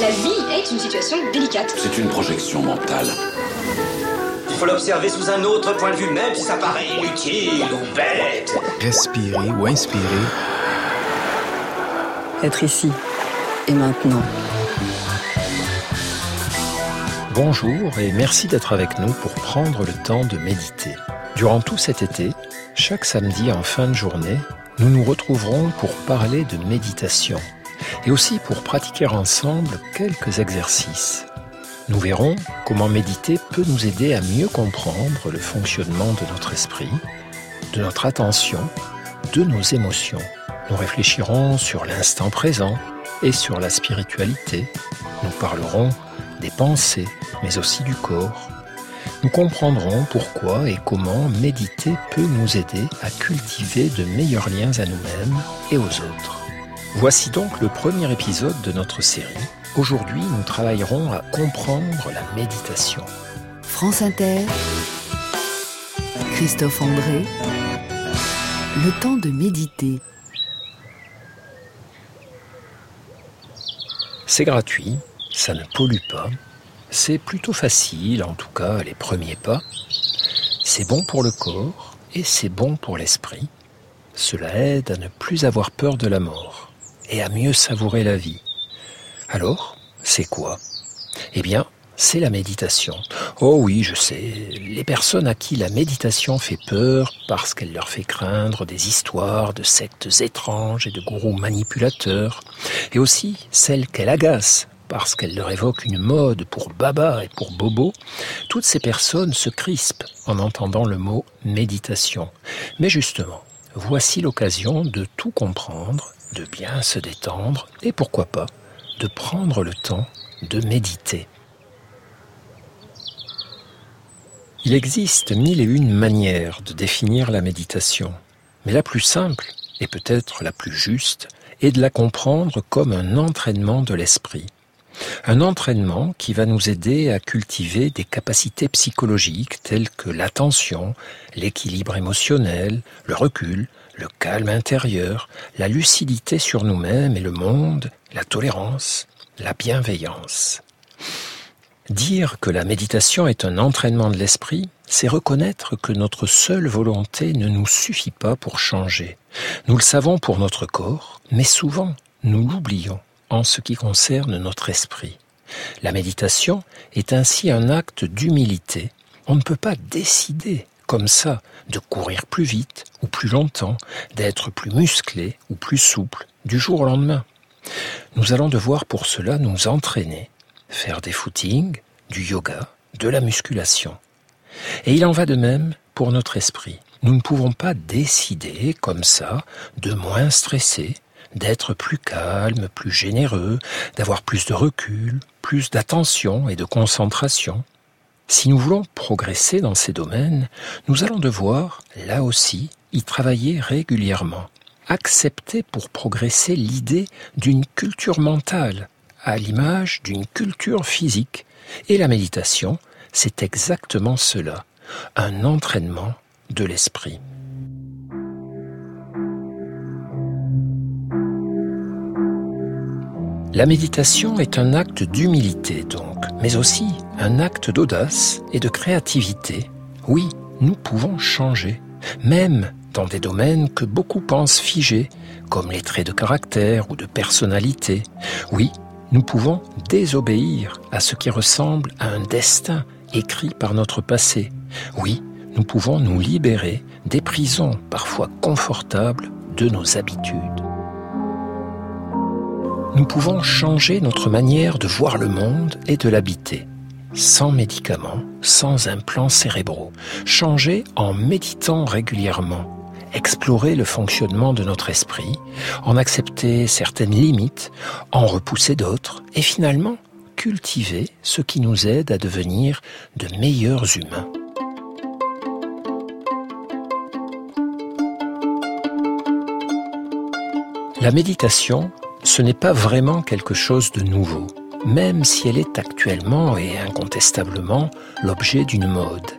La vie est une situation délicate. C'est une projection mentale. Il faut l'observer sous un autre point de vue, même si ça paraît inutile ou bête. Respirer ou inspirer. Être ici et maintenant. Bonjour et merci d'être avec nous pour prendre le temps de méditer. Durant tout cet été, chaque samedi en fin de journée, nous nous retrouverons pour parler de méditation et aussi pour pratiquer ensemble quelques exercices. Nous verrons comment méditer peut nous aider à mieux comprendre le fonctionnement de notre esprit, de notre attention, de nos émotions. Nous réfléchirons sur l'instant présent et sur la spiritualité. Nous parlerons des pensées, mais aussi du corps. Nous comprendrons pourquoi et comment méditer peut nous aider à cultiver de meilleurs liens à nous-mêmes et aux autres. Voici donc le premier épisode de notre série. Aujourd'hui, nous travaillerons à comprendre la méditation. France Inter, Christophe André, le temps de méditer. C'est gratuit, ça ne pollue pas, c'est plutôt facile, en tout cas les premiers pas. C'est bon pour le corps et c'est bon pour l'esprit. Cela aide à ne plus avoir peur de la mort et à mieux savourer la vie. Alors, c'est quoi? Eh bien, c'est la méditation. Oh oui, je sais, les personnes à qui la méditation fait peur parce qu'elle leur fait craindre des histoires de sectes étranges et de gourous manipulateurs, et aussi celles qu'elle agace parce qu'elle leur évoque une mode pour baba et pour bobo, toutes ces personnes se crispent en entendant le mot méditation. Mais justement, voici l'occasion de tout comprendre, de bien se détendre et pourquoi pas de prendre le temps de méditer. Il existe mille et une manières de définir la méditation, mais la plus simple, et peut-être la plus juste, est de la comprendre comme un entraînement de l'esprit. Un entraînement qui va nous aider à cultiver des capacités psychologiques telles que l'attention, l'équilibre émotionnel, le recul, le calme intérieur, la lucidité sur nous-mêmes et le monde, la tolérance, la bienveillance. Dire que la méditation est un entraînement de l'esprit, c'est reconnaître que notre seule volonté ne nous suffit pas pour changer. Nous le savons pour notre corps, mais souvent nous l'oublions en ce qui concerne notre esprit. La méditation est ainsi un acte d'humilité. On ne peut pas décider comme ça de courir plus vite ou plus longtemps, d'être plus musclé ou plus souple du jour au lendemain. Nous allons devoir pour cela nous entraîner, faire des footings, du yoga, de la musculation. Et il en va de même pour notre esprit. Nous ne pouvons pas décider comme ça de moins stresser, d'être plus calme, plus généreux, d'avoir plus de recul, plus d'attention et de concentration. Si nous voulons progresser dans ces domaines, nous allons devoir, là aussi, y travailler régulièrement. Accepter pour progresser l'idée d'une culture mentale, à l'image d'une culture physique. Et la méditation, c'est exactement cela, un entraînement de l'esprit. La méditation est un acte d'humilité donc, mais aussi un acte d'audace et de créativité. Oui, nous pouvons changer, même dans des domaines que beaucoup pensent figés, comme les traits de caractère ou de personnalité. Oui, nous pouvons désobéir à ce qui ressemble à un destin écrit par notre passé. Oui, nous pouvons nous libérer des prisons parfois confortables de nos habitudes nous pouvons changer notre manière de voir le monde et de l'habiter, sans médicaments, sans implants cérébraux, changer en méditant régulièrement, explorer le fonctionnement de notre esprit, en accepter certaines limites, en repousser d'autres, et finalement cultiver ce qui nous aide à devenir de meilleurs humains. La méditation ce n'est pas vraiment quelque chose de nouveau, même si elle est actuellement et incontestablement l'objet d'une mode.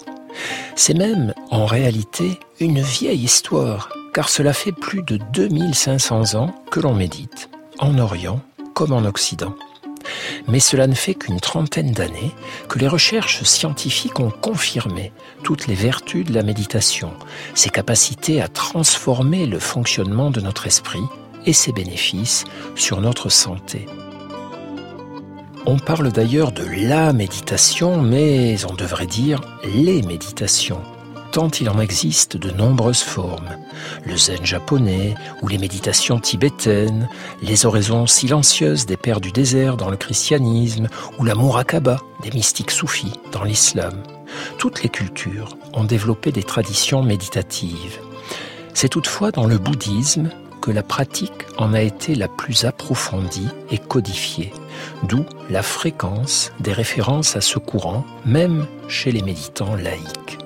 C'est même, en réalité, une vieille histoire, car cela fait plus de 2500 ans que l'on médite, en Orient comme en Occident. mais cela ne fait qu'une trentaine d'années que les recherches scientifiques ont confirmé toutes les vertus de la méditation, ses capacités à transformer le fonctionnement de notre esprit et ses bénéfices sur notre santé. On parle d'ailleurs de la méditation, mais on devrait dire les méditations tant il en existe de nombreuses formes. Le zen japonais ou les méditations tibétaines, les oraisons silencieuses des pères du désert dans le christianisme ou la murakaba des mystiques soufis dans l'islam. Toutes les cultures ont développé des traditions méditatives. C'est toutefois dans le bouddhisme que la pratique en a été la plus approfondie et codifiée, d'où la fréquence des références à ce courant, même chez les méditants laïcs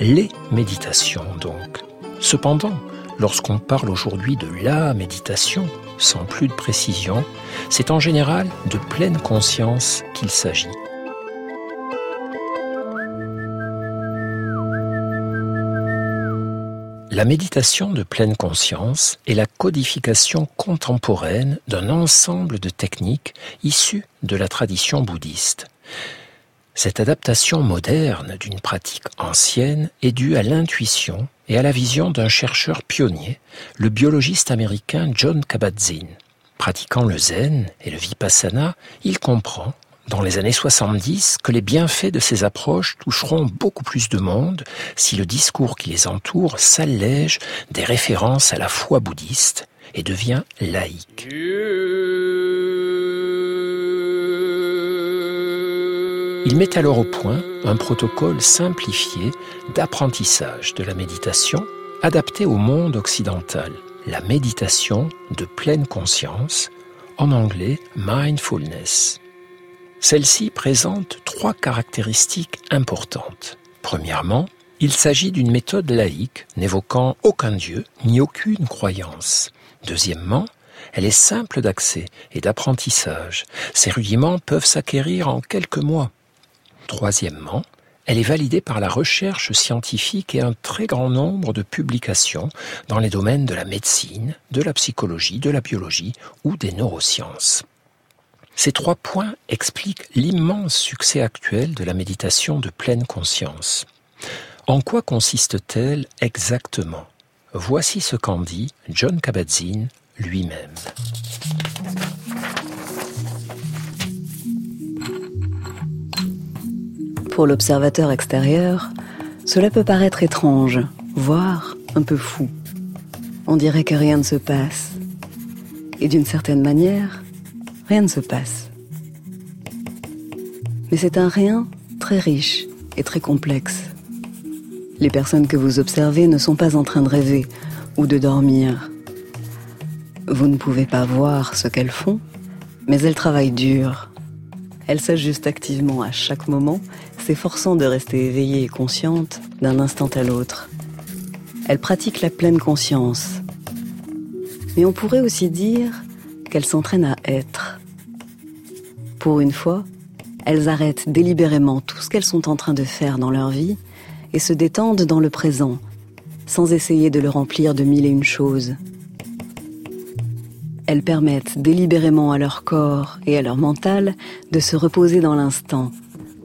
les méditations donc. Cependant, lorsqu'on parle aujourd'hui de la méditation, sans plus de précision, c'est en général de pleine conscience qu'il s'agit. La méditation de pleine conscience est la codification contemporaine d'un ensemble de techniques issues de la tradition bouddhiste. Cette adaptation moderne d'une pratique ancienne est due à l'intuition et à la vision d'un chercheur pionnier, le biologiste américain John Kabat-Zinn. Pratiquant le zen et le vipassana, il comprend, dans les années 70, que les bienfaits de ces approches toucheront beaucoup plus de monde si le discours qui les entoure s'allège des références à la foi bouddhiste et devient laïque. Il met alors au point un protocole simplifié d'apprentissage de la méditation adapté au monde occidental, la méditation de pleine conscience, en anglais mindfulness. Celle-ci présente trois caractéristiques importantes. Premièrement, il s'agit d'une méthode laïque n'évoquant aucun dieu ni aucune croyance. Deuxièmement, elle est simple d'accès et d'apprentissage. Ses rudiments peuvent s'acquérir en quelques mois. Troisièmement, elle est validée par la recherche scientifique et un très grand nombre de publications dans les domaines de la médecine, de la psychologie, de la biologie ou des neurosciences. Ces trois points expliquent l'immense succès actuel de la méditation de pleine conscience. En quoi consiste-t-elle exactement? Voici ce qu'en dit John Kabat-Zinn lui-même. Pour l'observateur extérieur, cela peut paraître étrange, voire un peu fou. On dirait que rien ne se passe. Et d'une certaine manière, rien ne se passe. Mais c'est un rien très riche et très complexe. Les personnes que vous observez ne sont pas en train de rêver ou de dormir. Vous ne pouvez pas voir ce qu'elles font, mais elles travaillent dur. Elles s'ajustent activement à chaque moment s'efforçant de rester éveillée et consciente d'un instant à l'autre. Elle pratique la pleine conscience. Mais on pourrait aussi dire qu'elle s'entraîne à être. Pour une fois, elles arrêtent délibérément tout ce qu'elles sont en train de faire dans leur vie et se détendent dans le présent, sans essayer de le remplir de mille et une choses. Elles permettent délibérément à leur corps et à leur mental de se reposer dans l'instant,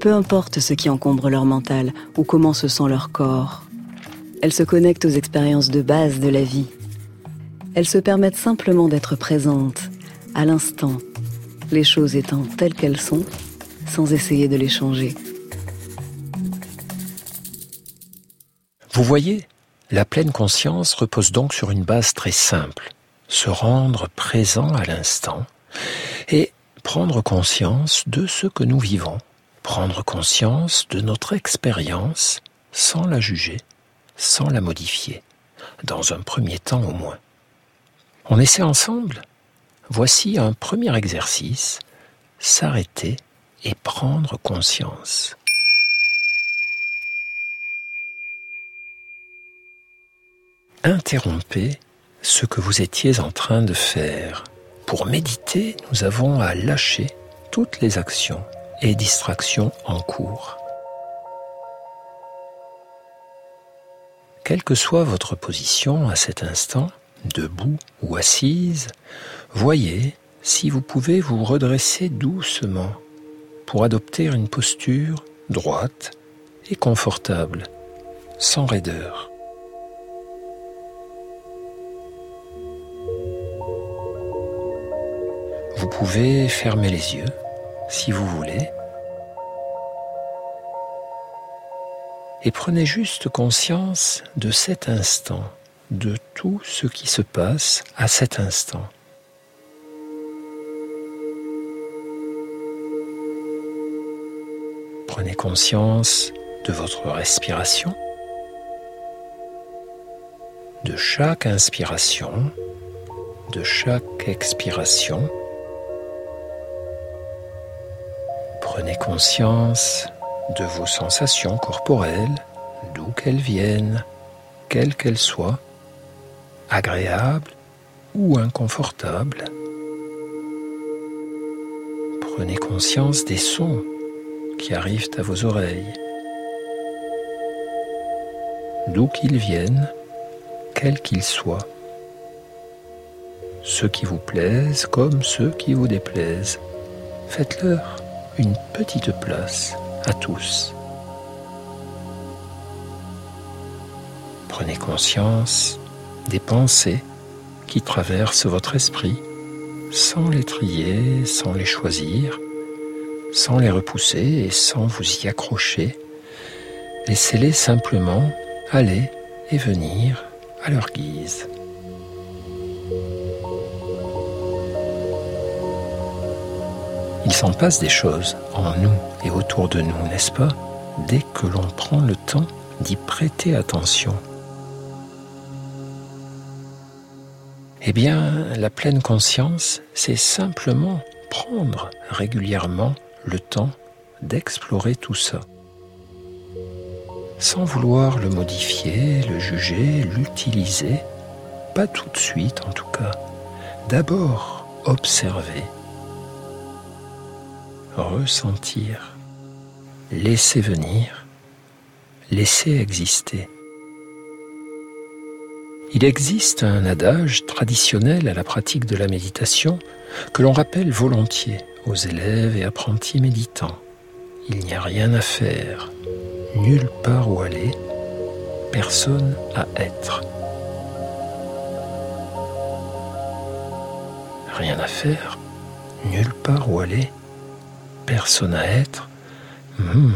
peu importe ce qui encombre leur mental ou comment se sent leur corps. Elles se connectent aux expériences de base de la vie. Elles se permettent simplement d'être présentes, à l'instant, les choses étant telles qu'elles sont, sans essayer de les changer. Vous voyez, la pleine conscience repose donc sur une base très simple, se rendre présent à l'instant et prendre conscience de ce que nous vivons prendre conscience de notre expérience sans la juger, sans la modifier, dans un premier temps au moins. On essaie ensemble Voici un premier exercice, s'arrêter et prendre conscience. Interrompez ce que vous étiez en train de faire. Pour méditer, nous avons à lâcher toutes les actions et distractions en cours. Quelle que soit votre position à cet instant, debout ou assise, voyez si vous pouvez vous redresser doucement pour adopter une posture droite et confortable, sans raideur. Vous pouvez fermer les yeux si vous voulez. Et prenez juste conscience de cet instant, de tout ce qui se passe à cet instant. Prenez conscience de votre respiration, de chaque inspiration, de chaque expiration. Prenez conscience de vos sensations corporelles, d'où qu'elles viennent, quelles qu'elles soient, agréables ou inconfortables. Prenez conscience des sons qui arrivent à vos oreilles, d'où qu'ils viennent, quels qu'ils soient, ceux qui vous plaisent comme ceux qui vous déplaisent. Faites-leur une petite place à tous. Prenez conscience des pensées qui traversent votre esprit sans les trier, sans les choisir, sans les repousser et sans vous y accrocher. Laissez-les simplement aller et venir à leur guise. Il s'en passe des choses en nous et autour de nous, n'est-ce pas, dès que l'on prend le temps d'y prêter attention. Eh bien, la pleine conscience, c'est simplement prendre régulièrement le temps d'explorer tout ça, sans vouloir le modifier, le juger, l'utiliser, pas tout de suite en tout cas. D'abord, observer ressentir, laisser venir, laisser exister. Il existe un adage traditionnel à la pratique de la méditation que l'on rappelle volontiers aux élèves et apprentis méditants. Il n'y a rien à faire, nulle part où aller, personne à être. Rien à faire, nulle part où aller, personne à être, hmm,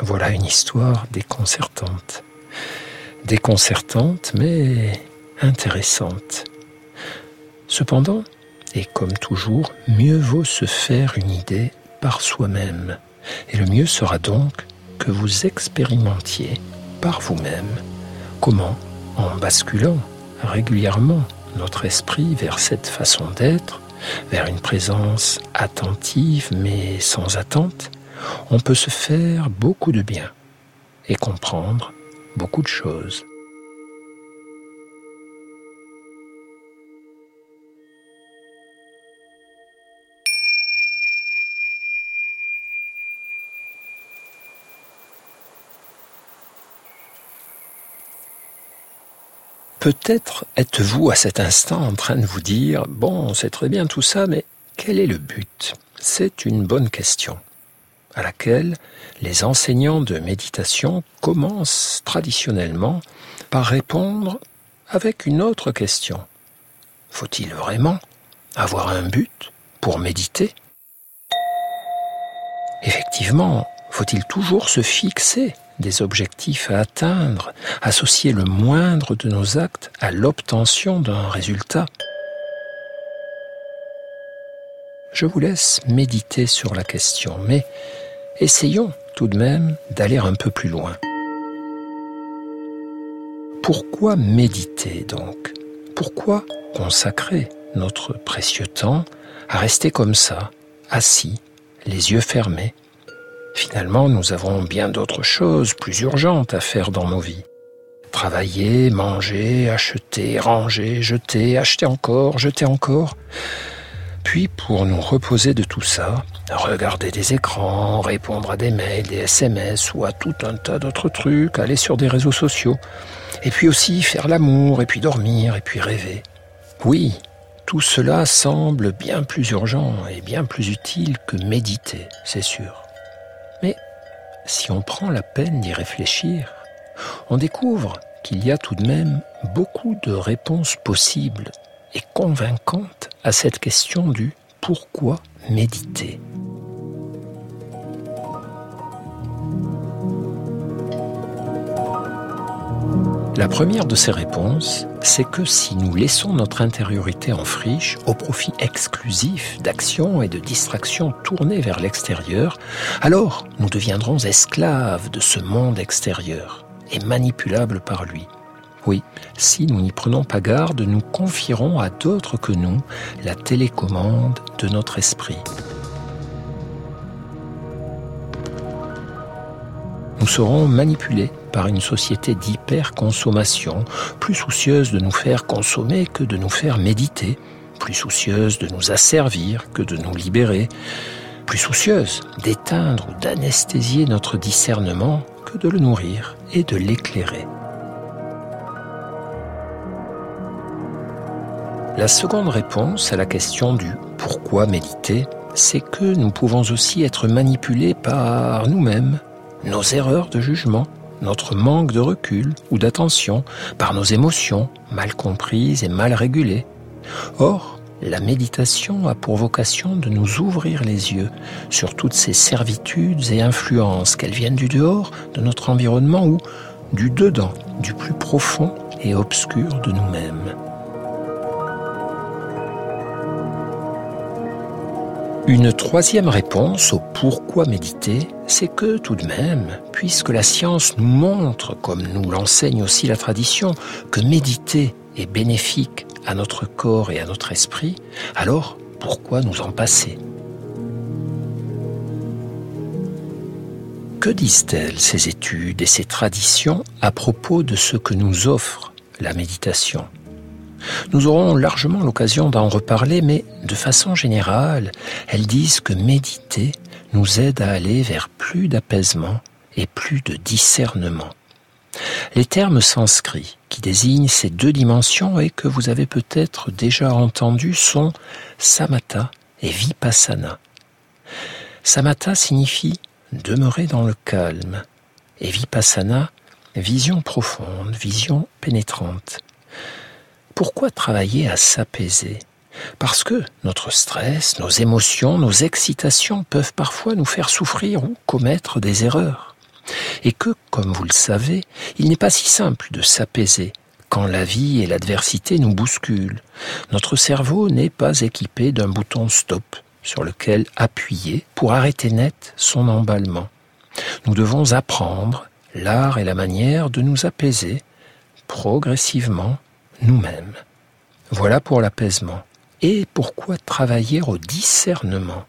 voilà une histoire déconcertante. Déconcertante, mais intéressante. Cependant, et comme toujours, mieux vaut se faire une idée par soi-même. Et le mieux sera donc que vous expérimentiez par vous-même comment, en basculant régulièrement notre esprit vers cette façon d'être, vers une présence attentive mais sans attente, on peut se faire beaucoup de bien et comprendre beaucoup de choses. Peut-être êtes-vous à cet instant en train de vous dire, bon, c'est très bien tout ça, mais quel est le but? C'est une bonne question, à laquelle les enseignants de méditation commencent traditionnellement par répondre avec une autre question. Faut-il vraiment avoir un but pour méditer? Effectivement, faut-il toujours se fixer des objectifs à atteindre, associer le moindre de nos actes à l'obtention d'un résultat. Je vous laisse méditer sur la question, mais essayons tout de même d'aller un peu plus loin. Pourquoi méditer donc? Pourquoi consacrer notre précieux temps à rester comme ça, assis, les yeux fermés, Finalement, nous avons bien d'autres choses plus urgentes à faire dans nos vies. Travailler, manger, acheter, ranger, jeter, acheter encore, jeter encore. Puis, pour nous reposer de tout ça, regarder des écrans, répondre à des mails, des SMS ou à tout un tas d'autres trucs, aller sur des réseaux sociaux. Et puis aussi faire l'amour, et puis dormir, et puis rêver. Oui, Tout cela semble bien plus urgent et bien plus utile que méditer, c'est sûr. Si on prend la peine d'y réfléchir, on découvre qu'il y a tout de même beaucoup de réponses possibles et convaincantes à cette question du pourquoi méditer. La première de ces réponses, c'est que si nous laissons notre intériorité en friche au profit exclusif d'actions et de distractions tournées vers l'extérieur, alors nous deviendrons esclaves de ce monde extérieur et manipulables par lui. Oui, si nous n'y prenons pas garde, nous confierons à d'autres que nous la télécommande de notre esprit. Nous serons manipulés par une société d'hyper-consommation, plus soucieuse de nous faire consommer que de nous faire méditer, plus soucieuse de nous asservir que de nous libérer, plus soucieuse d'éteindre ou d'anesthésier notre discernement que de le nourrir et de l'éclairer. La seconde réponse à la question du pourquoi méditer, c'est que nous pouvons aussi être manipulés par nous-mêmes, nos erreurs de jugement, notre manque de recul ou d'attention par nos émotions mal comprises et mal régulées. Or, la méditation a pour vocation de nous ouvrir les yeux sur toutes ces servitudes et influences, qu'elles viennent du dehors, de notre environnement ou du dedans, du plus profond et obscur de nous-mêmes. Une troisième réponse au pourquoi méditer, c'est que tout de même, puisque la science nous montre, comme nous l'enseigne aussi la tradition, que méditer est bénéfique à notre corps et à notre esprit, alors pourquoi nous en passer? Que disent-elles, ces études et ces traditions, à propos de ce que nous offre la méditation? Nous aurons largement l'occasion d'en reparler, mais de façon générale, elles disent que méditer nous aide à aller vers plus d'apaisement et plus de discernement. Les termes sanscrits qui désignent ces deux dimensions et que vous avez peut-être déjà entendus sont samatha et vipassana. Samatha signifie demeurer dans le calme et vipassana vision profonde, vision pénétrante. Pourquoi travailler à s'apaiser? Parce que notre stress, nos émotions, nos excitations peuvent parfois nous faire souffrir ou commettre des erreurs. Et que, comme vous le savez, il n'est pas si simple de s'apaiser quand la vie et l'adversité nous bousculent. Notre cerveau n'est pas équipé d'un bouton stop sur lequel appuyer pour arrêter net son emballement. Nous devons apprendre l'art et la manière de nous apaiser progressivement nous-mêmes. Voilà pour l'apaisement. Et pourquoi travailler au discernement?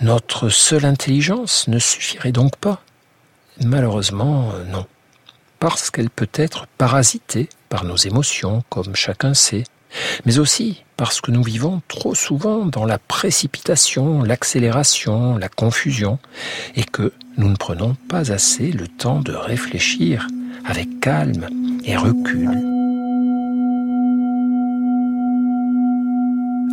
Notre seule intelligence ne suffirait donc pas Malheureusement, euh, non. Parce qu'elle peut être parasitée par nos émotions, comme chacun sait, mais aussi parce que nous vivons trop souvent dans la précipitation, l'accélération, la confusion, et que nous ne prenons pas assez le temps de réfléchir avec calme et recul.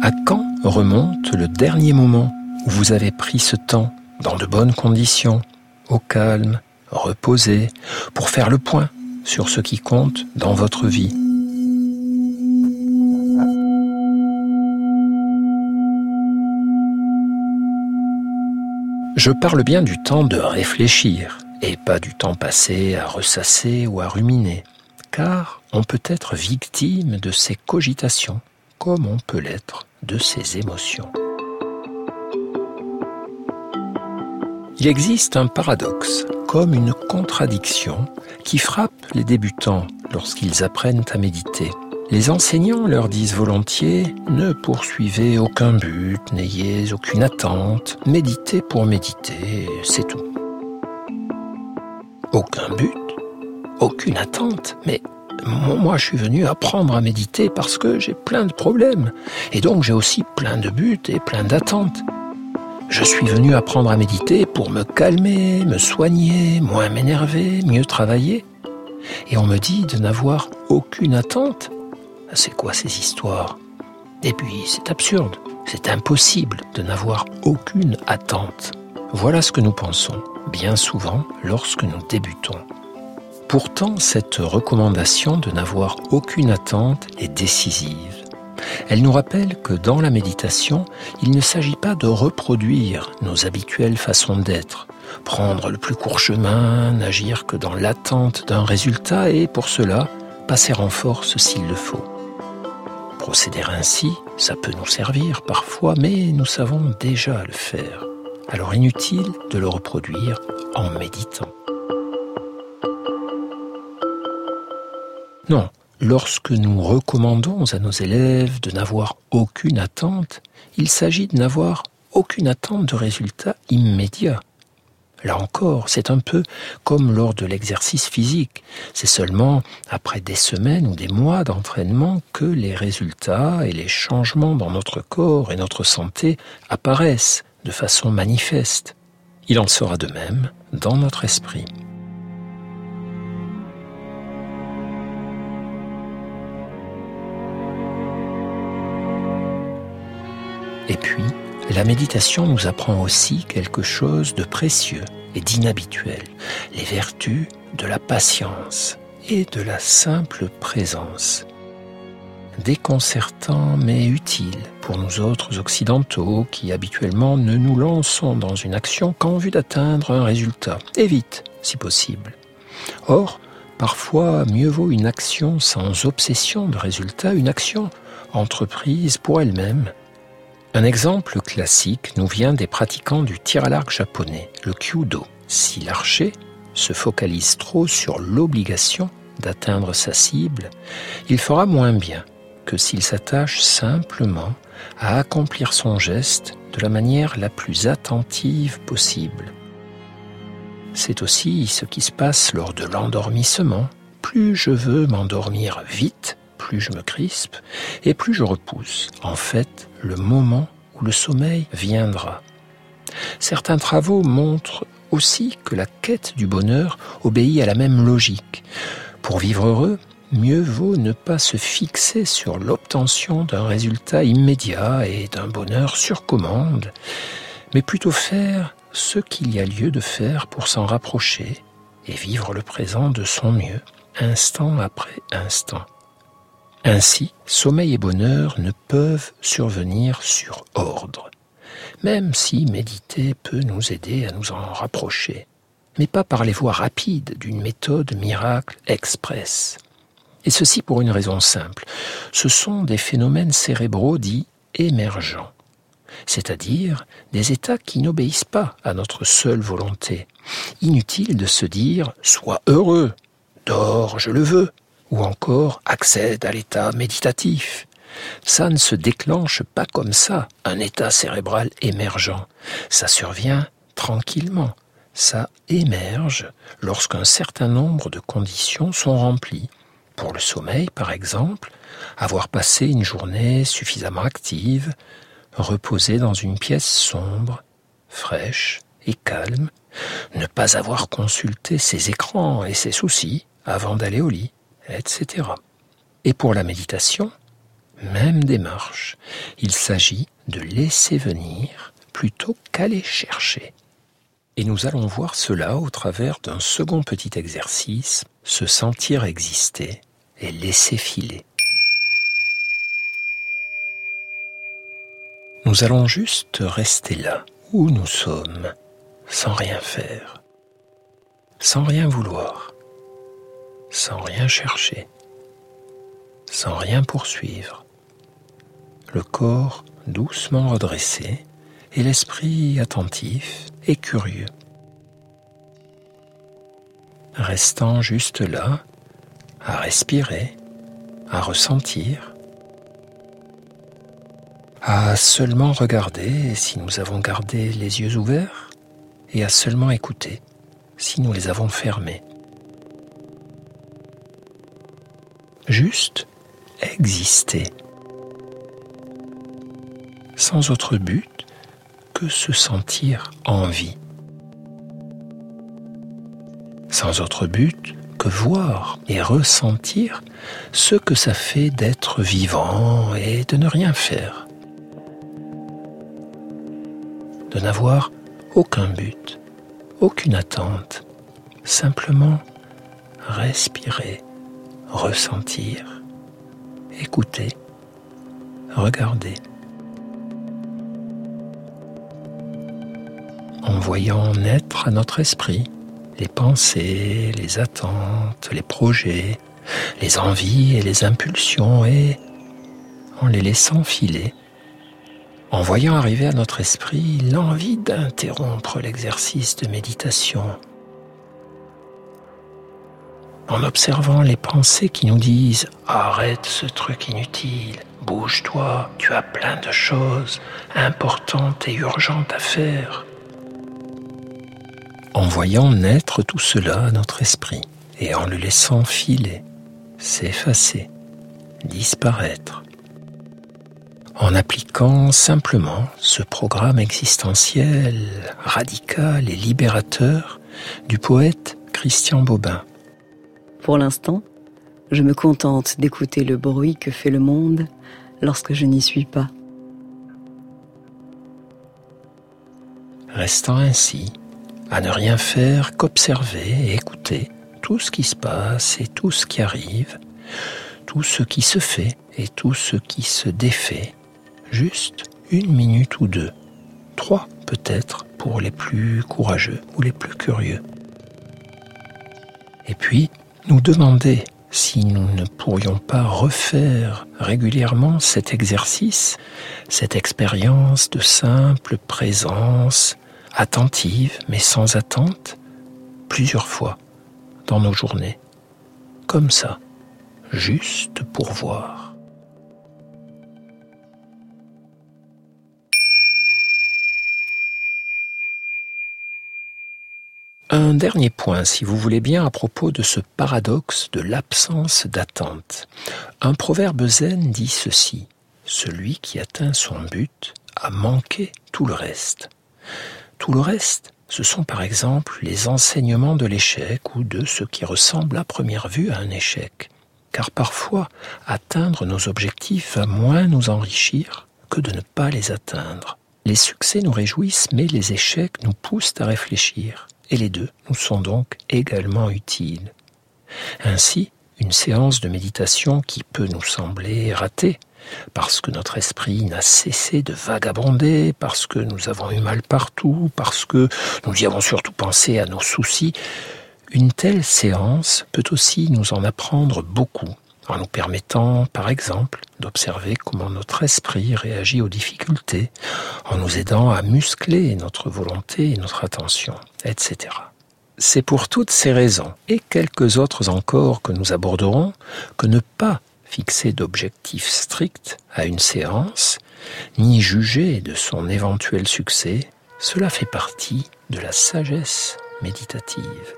À quand remonte le dernier moment où vous avez pris ce temps dans de bonnes conditions, au calme, reposé, pour faire le point sur ce qui compte dans votre vie? Je parle bien du temps de réfléchir et pas du temps passé à ressasser ou à ruminer, car on peut être victime de ces cogitations comme on peut l'être de ses émotions. Il existe un paradoxe, comme une contradiction, qui frappe les débutants lorsqu'ils apprennent à méditer. Les enseignants leur disent volontiers Ne poursuivez aucun but, n'ayez aucune attente, méditez pour méditer, c'est tout. Aucun but Aucune attente Mais moi, je suis venu apprendre à méditer parce que j'ai plein de problèmes. Et donc, j'ai aussi plein de buts et plein d'attentes. Je suis venu apprendre à méditer pour me calmer, me soigner, moins m'énerver, mieux travailler. Et on me dit de n'avoir aucune attente. C'est quoi ces histoires? Et puis, c'est absurde, c'est impossible de n'avoir aucune attente. Voilà ce que nous pensons, bien souvent, lorsque nous débutons. Pourtant, cette recommandation de n'avoir aucune attente est décisive. Elle nous rappelle que dans la méditation, il ne s'agit pas de reproduire nos habituelles façons d'être, prendre le plus court chemin, n'agir que dans l'attente d'un résultat et pour cela, passer en force s'il le faut. Procéder ainsi, ça peut nous servir parfois, mais nous savons déjà le faire. Alors inutile de le reproduire en méditant. Non, lorsque nous recommandons à nos élèves de n'avoir aucune attente, il s'agit de n'avoir aucune attente de résultat immédiat. Là encore, c'est un peu comme lors de l'exercice physique. C'est seulement après des semaines ou des mois d'entraînement que les résultats et les changements dans notre corps et notre santé apparaissent de façon manifeste. Il en sera de même dans notre esprit. Et puis, la méditation nous apprend aussi quelque chose de précieux et d'inhabituel, les vertus de la patience et de la simple présence. Déconcertant mais utile pour nous autres occidentaux qui habituellement ne nous lançons dans une action qu'en vue d'atteindre un résultat, et vite si possible. Or, parfois mieux vaut une action sans obsession de résultat, une action entreprise pour elle-même, un exemple classique nous vient des pratiquants du tir à l'arc japonais, le kyudo. Si l'archer se focalise trop sur l'obligation d'atteindre sa cible, il fera moins bien que s'il s'attache simplement à accomplir son geste de la manière la plus attentive possible. C'est aussi ce qui se passe lors de l'endormissement. Plus je veux m'endormir vite, plus je me crispe et plus je repousse, en fait, le moment où le sommeil viendra. Certains travaux montrent aussi que la quête du bonheur obéit à la même logique. Pour vivre heureux, mieux vaut ne pas se fixer sur l'obtention d'un résultat immédiat et d'un bonheur sur commande, mais plutôt faire ce qu'il y a lieu de faire pour s'en rapprocher et vivre le présent de son mieux, instant après instant. Ainsi, sommeil et bonheur ne peuvent survenir sur ordre, même si méditer peut nous aider à nous en rapprocher, mais pas par les voies rapides d'une méthode miracle express. Et ceci pour une raison simple. Ce sont des phénomènes cérébraux dits émergents, c'est-à-dire des états qui n'obéissent pas à notre seule volonté. Inutile de se dire Sois heureux, dors, je le veux, ou encore accède à l'état méditatif. Ça ne se déclenche pas comme ça, un état cérébral émergent. Ça survient tranquillement. Ça émerge lorsqu'un certain nombre de conditions sont remplies. Pour le sommeil, par exemple, avoir passé une journée suffisamment active, reposer dans une pièce sombre, fraîche et calme, ne pas avoir consulté ses écrans et ses soucis avant d'aller au lit, etc. Et pour la méditation, même démarche. Il s'agit de laisser venir plutôt qu'aller chercher. Et nous allons voir cela au travers d'un second petit exercice, se sentir exister et laisser filer. Nous allons juste rester là, où nous sommes, sans rien faire, sans rien vouloir sans rien chercher, sans rien poursuivre, le corps doucement redressé et l'esprit attentif et curieux. Restant juste là, à respirer, à ressentir, à seulement regarder si nous avons gardé les yeux ouverts et à seulement écouter si nous les avons fermés. Juste exister, sans autre but que se sentir en vie, sans autre but que voir et ressentir ce que ça fait d'être vivant et de ne rien faire. De n'avoir aucun but, aucune attente, simplement respirer, ressentir, écouter, regarder. En voyant naître à notre esprit les pensées, les attentes, les projets, les envies et les impulsions et en les laissant filer, en voyant arriver à notre esprit l'envie d'interrompre l'exercice de méditation, en observant les pensées qui nous disent ⁇ Arrête ce truc inutile, bouge-toi, tu as plein de choses importantes et urgentes à faire ⁇ En voyant naître tout cela à notre esprit et en le laissant filer, s'effacer, disparaître, en appliquant simplement ce programme existentiel radical et libérateur du poète Christian Bobin. Pour l'instant, je me contente d'écouter le bruit que fait le monde lorsque je n'y suis pas. Restant ainsi, à ne rien faire qu'observer et écouter tout ce qui se passe et tout ce qui arrive, tout ce qui se fait et tout ce qui se défait, juste une minute ou deux, trois peut-être pour les plus courageux ou les plus curieux. Et puis, nous demander si nous ne pourrions pas refaire régulièrement cet exercice, cette expérience de simple présence, attentive mais sans attente, plusieurs fois dans nos journées, comme ça, juste pour voir. Un dernier point, si vous voulez bien, à propos de ce paradoxe de l'absence d'attente. Un proverbe zen dit ceci. Celui qui atteint son but a manqué tout le reste. Tout le reste, ce sont par exemple les enseignements de l'échec ou de ce qui ressemble à première vue à un échec. Car parfois, atteindre nos objectifs va moins nous enrichir que de ne pas les atteindre. Les succès nous réjouissent, mais les échecs nous poussent à réfléchir et les deux nous sont donc également utiles. Ainsi, une séance de méditation qui peut nous sembler ratée, parce que notre esprit n'a cessé de vagabonder, parce que nous avons eu mal partout, parce que nous y avons surtout pensé à nos soucis, une telle séance peut aussi nous en apprendre beaucoup en nous permettant, par exemple, d'observer comment notre esprit réagit aux difficultés, en nous aidant à muscler notre volonté et notre attention, etc. C'est pour toutes ces raisons, et quelques autres encore que nous aborderons, que ne pas fixer d'objectifs stricts à une séance, ni juger de son éventuel succès, cela fait partie de la sagesse méditative.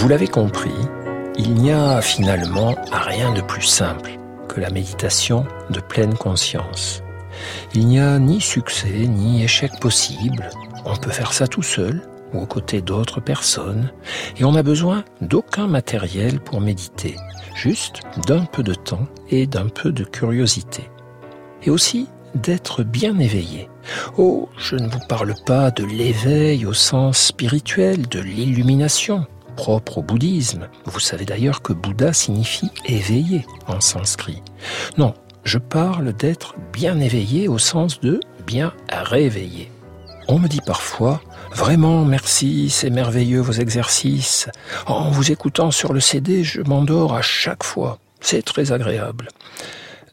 Vous l'avez compris, il n'y a finalement rien de plus simple que la méditation de pleine conscience. Il n'y a ni succès ni échec possible. On peut faire ça tout seul ou aux côtés d'autres personnes et on n'a besoin d'aucun matériel pour méditer, juste d'un peu de temps et d'un peu de curiosité. Et aussi d'être bien éveillé. Oh, je ne vous parle pas de l'éveil au sens spirituel, de l'illumination propre au bouddhisme. Vous savez d'ailleurs que Bouddha signifie éveillé en sanskrit. Non, je parle d'être bien éveillé au sens de bien réveillé. On me dit parfois Vraiment, merci, c'est merveilleux vos exercices. En vous écoutant sur le CD, je m'endors à chaque fois. C'est très agréable.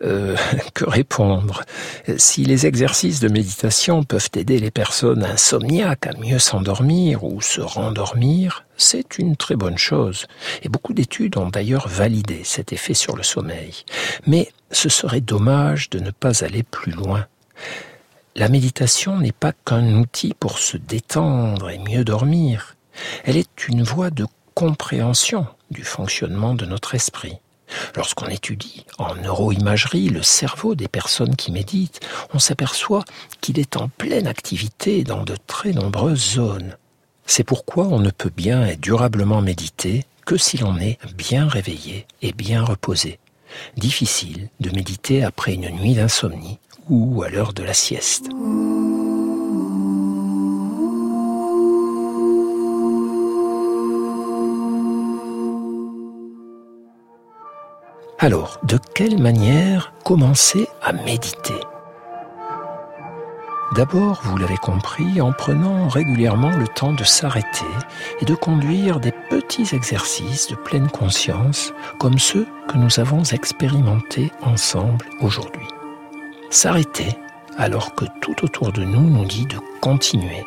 Euh, que répondre? Si les exercices de méditation peuvent aider les personnes insomniaques à mieux s'endormir ou se rendormir, c'est une très bonne chose. Et beaucoup d'études ont d'ailleurs validé cet effet sur le sommeil. Mais ce serait dommage de ne pas aller plus loin. la méditation n'est pas qu'un outil pour se détendre et mieux dormir. Elle est une voie de compréhension du fonctionnement de notre esprit. Lorsqu'on étudie en neuroimagerie le cerveau des personnes qui méditent, on s'aperçoit qu'il est en pleine activité dans de très nombreuses zones. C'est pourquoi on ne peut bien et durablement méditer que si l'on est bien réveillé et bien reposé. Difficile de méditer après une nuit d'insomnie ou à l'heure de la sieste. Alors, de quelle manière commencer à méditer? D'abord, vous l'avez compris, en prenant régulièrement le temps de s'arrêter et de conduire des petits exercices de pleine conscience comme ceux que nous avons expérimentés ensemble aujourd'hui. S'arrêter alors que tout autour de nous nous dit de continuer,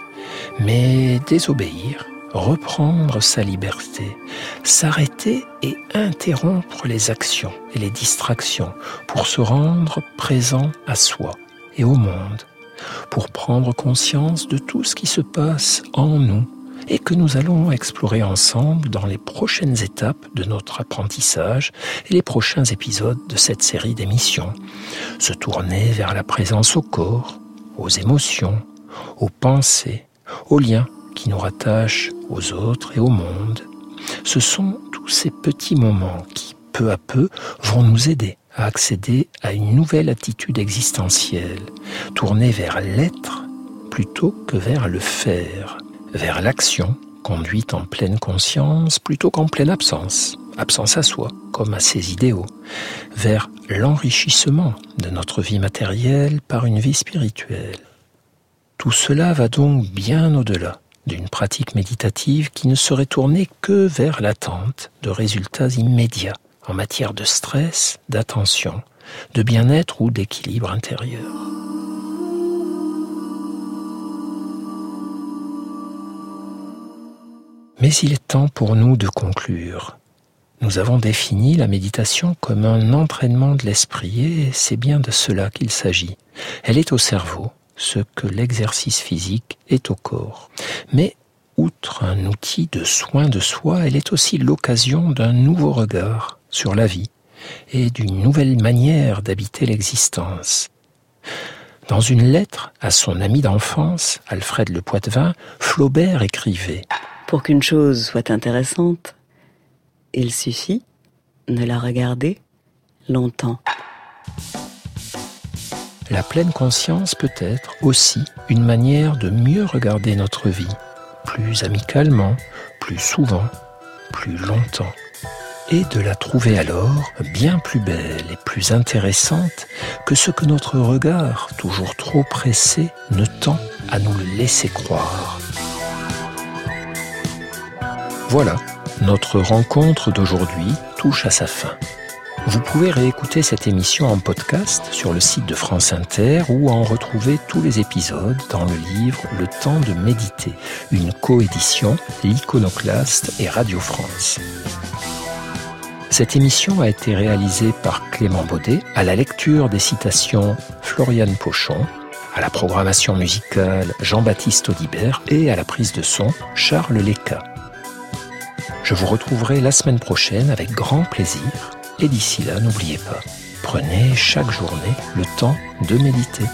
mais désobéir reprendre sa liberté, s'arrêter et interrompre les actions et les distractions pour se rendre présent à soi et au monde, pour prendre conscience de tout ce qui se passe en nous et que nous allons explorer ensemble dans les prochaines étapes de notre apprentissage et les prochains épisodes de cette série d'émissions. Se tourner vers la présence au corps, aux émotions, aux pensées, aux liens qui nous rattachent aux autres et au monde. Ce sont tous ces petits moments qui, peu à peu, vont nous aider à accéder à une nouvelle attitude existentielle, tournée vers l'être plutôt que vers le faire, vers l'action conduite en pleine conscience plutôt qu'en pleine absence, absence à soi comme à ses idéaux, vers l'enrichissement de notre vie matérielle par une vie spirituelle. Tout cela va donc bien au-delà d'une pratique méditative qui ne serait tournée que vers l'attente de résultats immédiats en matière de stress, d'attention, de bien-être ou d'équilibre intérieur. Mais il est temps pour nous de conclure. Nous avons défini la méditation comme un entraînement de l'esprit et c'est bien de cela qu'il s'agit. Elle est au cerveau, ce que l'exercice physique est au corps. Mais outre un outil de soin de soi, elle est aussi l'occasion d'un nouveau regard sur la vie et d'une nouvelle manière d'habiter l'existence. Dans une lettre à son ami d'enfance, Alfred Le Poitvin, Flaubert écrivait Pour qu'une chose soit intéressante, il suffit de la regarder longtemps. La pleine conscience peut être aussi une manière de mieux regarder notre vie, plus amicalement, plus souvent, plus longtemps, et de la trouver alors bien plus belle et plus intéressante que ce que notre regard, toujours trop pressé, ne tend à nous laisser croire. Voilà, notre rencontre d'aujourd'hui touche à sa fin. Vous pouvez réécouter cette émission en podcast sur le site de France Inter ou en retrouver tous les épisodes dans le livre Le temps de méditer, une coédition L'Iconoclaste et Radio France. Cette émission a été réalisée par Clément Baudet, à la lecture des citations Floriane Pochon, à la programmation musicale Jean-Baptiste Audibert et à la prise de son Charles Leca. Je vous retrouverai la semaine prochaine avec grand plaisir et d'ici là, n'oubliez pas, prenez chaque journée le temps de méditer.